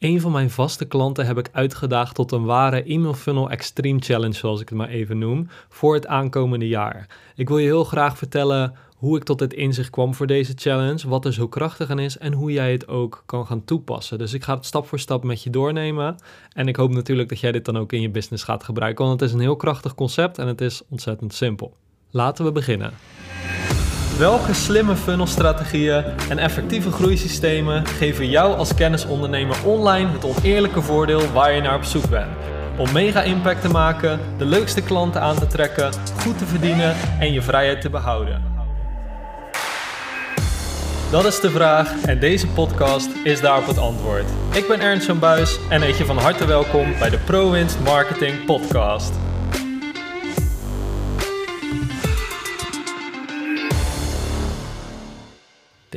Een van mijn vaste klanten heb ik uitgedaagd tot een ware e-mail funnel extreme challenge, zoals ik het maar even noem, voor het aankomende jaar. Ik wil je heel graag vertellen hoe ik tot dit inzicht kwam voor deze challenge, wat er zo krachtig aan is en hoe jij het ook kan gaan toepassen. Dus ik ga het stap voor stap met je doornemen en ik hoop natuurlijk dat jij dit dan ook in je business gaat gebruiken, want het is een heel krachtig concept en het is ontzettend simpel. Laten we beginnen. Welke slimme funnelstrategieën en effectieve groeisystemen geven jou als kennisondernemer online het oneerlijke voordeel waar je naar op zoek bent? Om mega impact te maken, de leukste klanten aan te trekken, goed te verdienen en je vrijheid te behouden. Dat is de vraag en deze podcast is daarop het antwoord. Ik ben Ernst van Buis en heet je van harte welkom bij de ProWinst Marketing Podcast.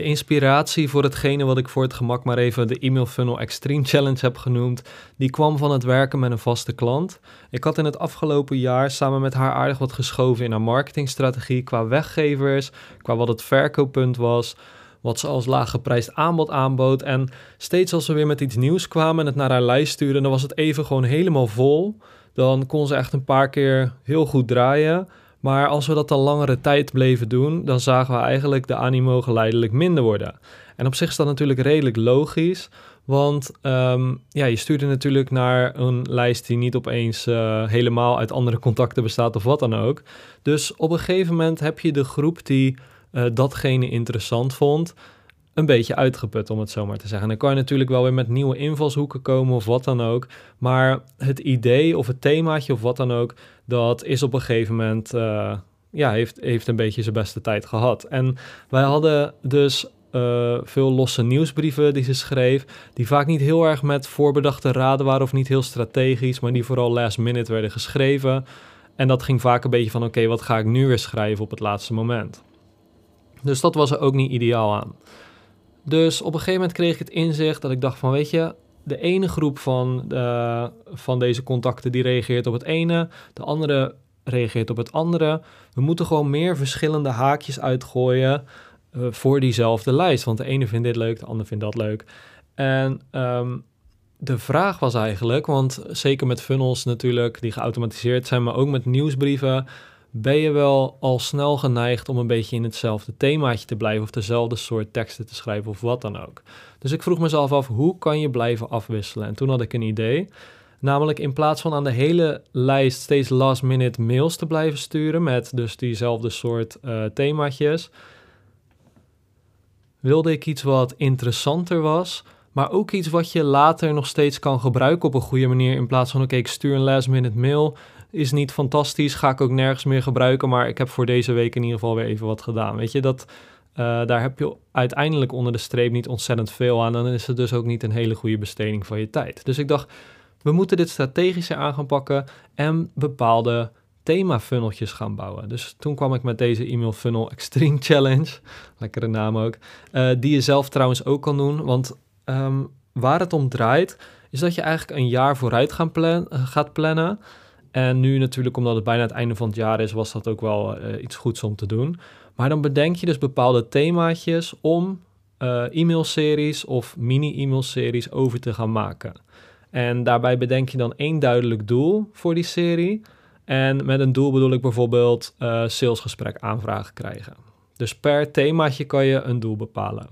De inspiratie voor hetgene wat ik voor het gemak maar even de e-mail funnel extreme challenge heb genoemd, die kwam van het werken met een vaste klant. Ik had in het afgelopen jaar samen met haar aardig wat geschoven in haar marketingstrategie qua weggevers, qua wat het verkooppunt was, wat ze als laaggeprijsd aanbod aanbood. En steeds als we weer met iets nieuws kwamen en het naar haar lijst stuurden, dan was het even gewoon helemaal vol. Dan kon ze echt een paar keer heel goed draaien. Maar als we dat al langere tijd bleven doen, dan zagen we eigenlijk de animo geleidelijk minder worden. En op zich is dat natuurlijk redelijk logisch, want um, ja, je stuurde natuurlijk naar een lijst die niet opeens uh, helemaal uit andere contacten bestaat of wat dan ook. Dus op een gegeven moment heb je de groep die uh, datgene interessant vond, een beetje uitgeput, om het zo maar te zeggen. En dan kan je natuurlijk wel weer met nieuwe invalshoeken komen of wat dan ook. Maar het idee of het themaatje of wat dan ook, dat is op een gegeven moment, uh, ja, heeft, heeft een beetje zijn beste tijd gehad. En wij hadden dus uh, veel losse nieuwsbrieven die ze schreef, die vaak niet heel erg met voorbedachte raden waren of niet heel strategisch, maar die vooral last minute werden geschreven. En dat ging vaak een beetje van, oké, wat ga ik nu weer schrijven op het laatste moment? Dus dat was er ook niet ideaal aan. Dus op een gegeven moment kreeg ik het inzicht dat ik dacht van, weet je, de ene groep van, de, van deze contacten die reageert op het ene, de andere reageert op het andere. We moeten gewoon meer verschillende haakjes uitgooien uh, voor diezelfde lijst. Want de ene vindt dit leuk, de ander vindt dat leuk. En um, de vraag was eigenlijk, want zeker met funnels natuurlijk, die geautomatiseerd zijn, maar ook met nieuwsbrieven, ben je wel al snel geneigd om een beetje in hetzelfde themaatje te blijven of dezelfde soort teksten te schrijven of wat dan ook. Dus ik vroeg mezelf af, hoe kan je blijven afwisselen? En toen had ik een idee. Namelijk in plaats van aan de hele lijst steeds last minute mails te blijven sturen met dus diezelfde soort uh, themaatjes, wilde ik iets wat interessanter was, maar ook iets wat je later nog steeds kan gebruiken op een goede manier. In plaats van oké, ik stuur een last minute mail, is niet fantastisch, ga ik ook nergens meer gebruiken, maar ik heb voor deze week in ieder geval weer even wat gedaan. Weet je, dat, uh, daar heb je uiteindelijk onder de streep niet ontzettend veel aan. En dan is het dus ook niet een hele goede besteding van je tijd. Dus ik dacht, we moeten dit strategischer aan gaan pakken en bepaalde thema-funneltjes gaan bouwen. Dus toen kwam ik met deze e-mail funnel Extreme Challenge, lekkere naam ook, uh, die je zelf trouwens ook kan doen. Want um, waar het om draait, is dat je eigenlijk een jaar vooruit gaan gaat plannen. En nu natuurlijk, omdat het bijna het einde van het jaar is, was dat ook wel uh, iets goeds om te doen. Maar dan bedenk je dus bepaalde themaatjes om uh, e-mailseries of mini-e-mailseries over te gaan maken. En daarbij bedenk je dan één duidelijk doel voor die serie. En met een doel bedoel ik bijvoorbeeld uh, salesgesprek aanvragen krijgen. Dus per themaatje kan je een doel bepalen.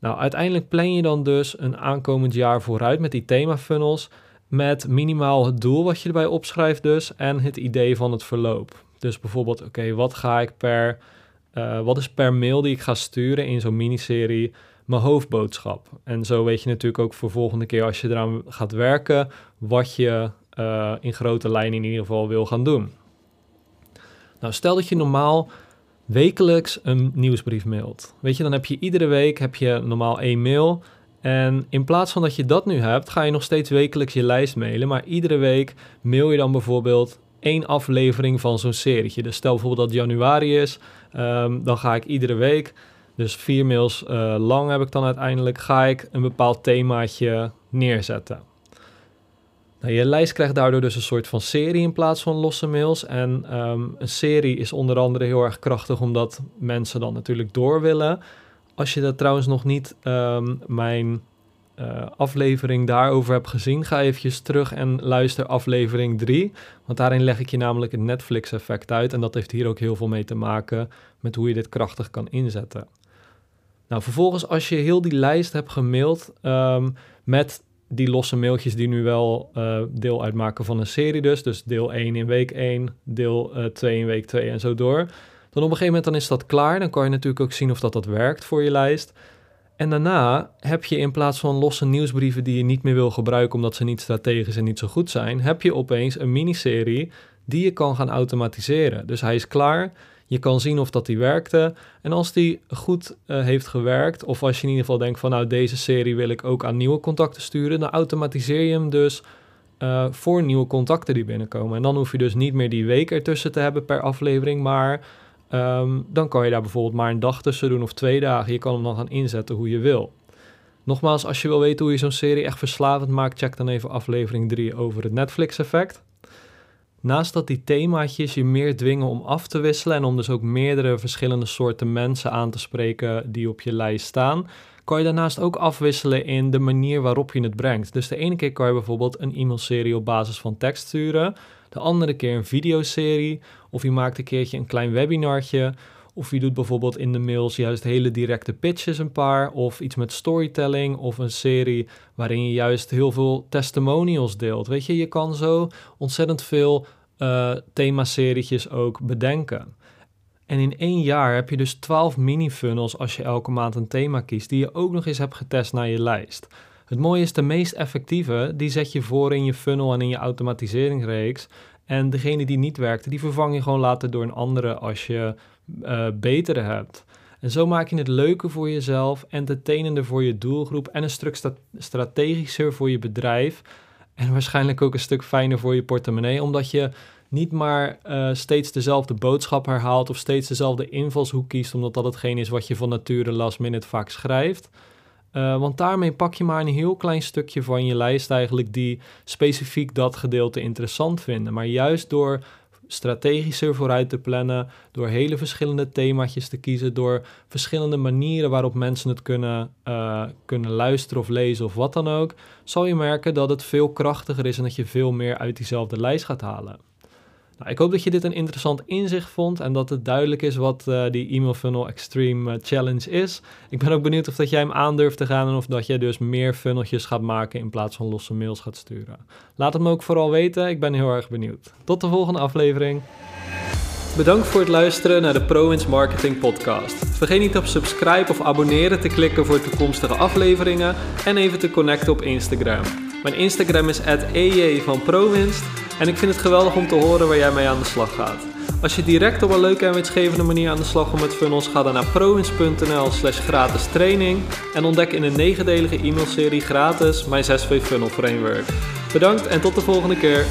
Nou, uiteindelijk plan je dan dus een aankomend jaar vooruit met die themafunnels met minimaal het doel wat je erbij opschrijft dus en het idee van het verloop. Dus bijvoorbeeld, oké, wat ga ik per, uh, wat is per mail die ik ga sturen in zo'n miniserie mijn hoofdboodschap? En zo weet je natuurlijk ook voor volgende keer als je eraan gaat werken, wat je uh, in grote lijnen in ieder geval wil gaan doen. Nou, stel dat je normaal wekelijks een nieuwsbrief mailt. Weet je, dan heb je iedere week heb je normaal één mail en in plaats van dat je dat nu hebt, ga je nog steeds wekelijks je lijst mailen. Maar iedere week mail je dan bijvoorbeeld één aflevering van zo'n serietje. Dus stel bijvoorbeeld dat januari is, um, dan ga ik iedere week, dus vier mails uh, lang heb ik dan uiteindelijk, ga ik een bepaald themaatje neerzetten. Nou, je lijst krijgt daardoor dus een soort van serie in plaats van losse mails. En um, een serie is onder andere heel erg krachtig omdat mensen dan natuurlijk door willen. Als je dat trouwens nog niet um, mijn uh, aflevering daarover hebt gezien, ga eventjes terug en luister aflevering 3. Want daarin leg ik je namelijk het Netflix-effect uit. En dat heeft hier ook heel veel mee te maken met hoe je dit krachtig kan inzetten. Nou, vervolgens als je heel die lijst hebt gemaild um, met die losse mailtjes die nu wel uh, deel uitmaken van een serie dus. Dus deel 1 in week 1, deel 2 in week 2 en zo door. Dan op een gegeven moment dan is dat klaar. Dan kan je natuurlijk ook zien of dat, dat werkt voor je lijst. En daarna heb je in plaats van losse nieuwsbrieven die je niet meer wil gebruiken omdat ze niet strategisch en niet zo goed zijn, heb je opeens een miniserie die je kan gaan automatiseren. Dus hij is klaar. Je kan zien of dat die werkte. En als die goed uh, heeft gewerkt, of als je in ieder geval denkt van nou deze serie wil ik ook aan nieuwe contacten sturen, dan automatiseer je hem dus uh, voor nieuwe contacten die binnenkomen. En dan hoef je dus niet meer die week ertussen te hebben per aflevering, maar Um, dan kan je daar bijvoorbeeld maar een dag tussen doen of twee dagen. Je kan hem dan gaan inzetten hoe je wil. Nogmaals, als je wil weten hoe je zo'n serie echt verslavend maakt, check dan even aflevering 3 over het Netflix-effect. Naast dat die themaatjes je meer dwingen om af te wisselen en om dus ook meerdere verschillende soorten mensen aan te spreken die op je lijst staan, kan je daarnaast ook afwisselen in de manier waarop je het brengt. Dus de ene keer kan je bijvoorbeeld een e-mailserie op basis van tekst sturen, de andere keer een videoserie, of je maakt een keertje een klein webinartje, of je doet bijvoorbeeld in de mails juist hele directe pitches een paar, of iets met storytelling, of een serie waarin je juist heel veel testimonials deelt. Weet je, je kan zo ontzettend veel uh, ook bedenken. En in één jaar heb je dus 12 mini-funnels als je elke maand een thema kiest, die je ook nog eens hebt getest naar je lijst. Het mooie is, de meest effectieve, die zet je voor in je funnel en in je automatiseringsreeks. En degene die niet werkte, die vervang je gewoon later door een andere als je uh, betere hebt. En zo maak je het leuker voor jezelf, entertainender voor je doelgroep en een stuk strategischer voor je bedrijf. En waarschijnlijk ook een stuk fijner voor je portemonnee, omdat je niet maar uh, steeds dezelfde boodschap herhaalt of steeds dezelfde invalshoek kiest, omdat dat hetgeen is wat je van nature last minute vaak schrijft. Uh, want daarmee pak je maar een heel klein stukje van je lijst eigenlijk die specifiek dat gedeelte interessant vinden. Maar juist door strategischer vooruit te plannen, door hele verschillende thema's te kiezen, door verschillende manieren waarop mensen het kunnen, uh, kunnen luisteren of lezen of wat dan ook, zal je merken dat het veel krachtiger is en dat je veel meer uit diezelfde lijst gaat halen. Nou, ik hoop dat je dit een interessant inzicht vond en dat het duidelijk is wat uh, die Email Funnel Extreme uh, Challenge is. Ik ben ook benieuwd of dat jij hem aandurft te gaan en of dat jij dus meer funneltjes gaat maken in plaats van losse mails gaat sturen. Laat het me ook vooral weten, ik ben heel erg benieuwd. Tot de volgende aflevering. Bedankt voor het luisteren naar de ProWins Marketing Podcast. Vergeet niet op subscribe of abonneren te klikken voor toekomstige afleveringen en even te connecten op Instagram. Mijn Instagram is @ej van en ik vind het geweldig om te horen waar jij mee aan de slag gaat. Als je direct op een leuke en winstgevende manier aan de slag gaat met funnels, ga dan naar prowins.nl slash gratis training en ontdek in een negendelige e-mailserie gratis mijn 6V Funnel Framework. Bedankt en tot de volgende keer.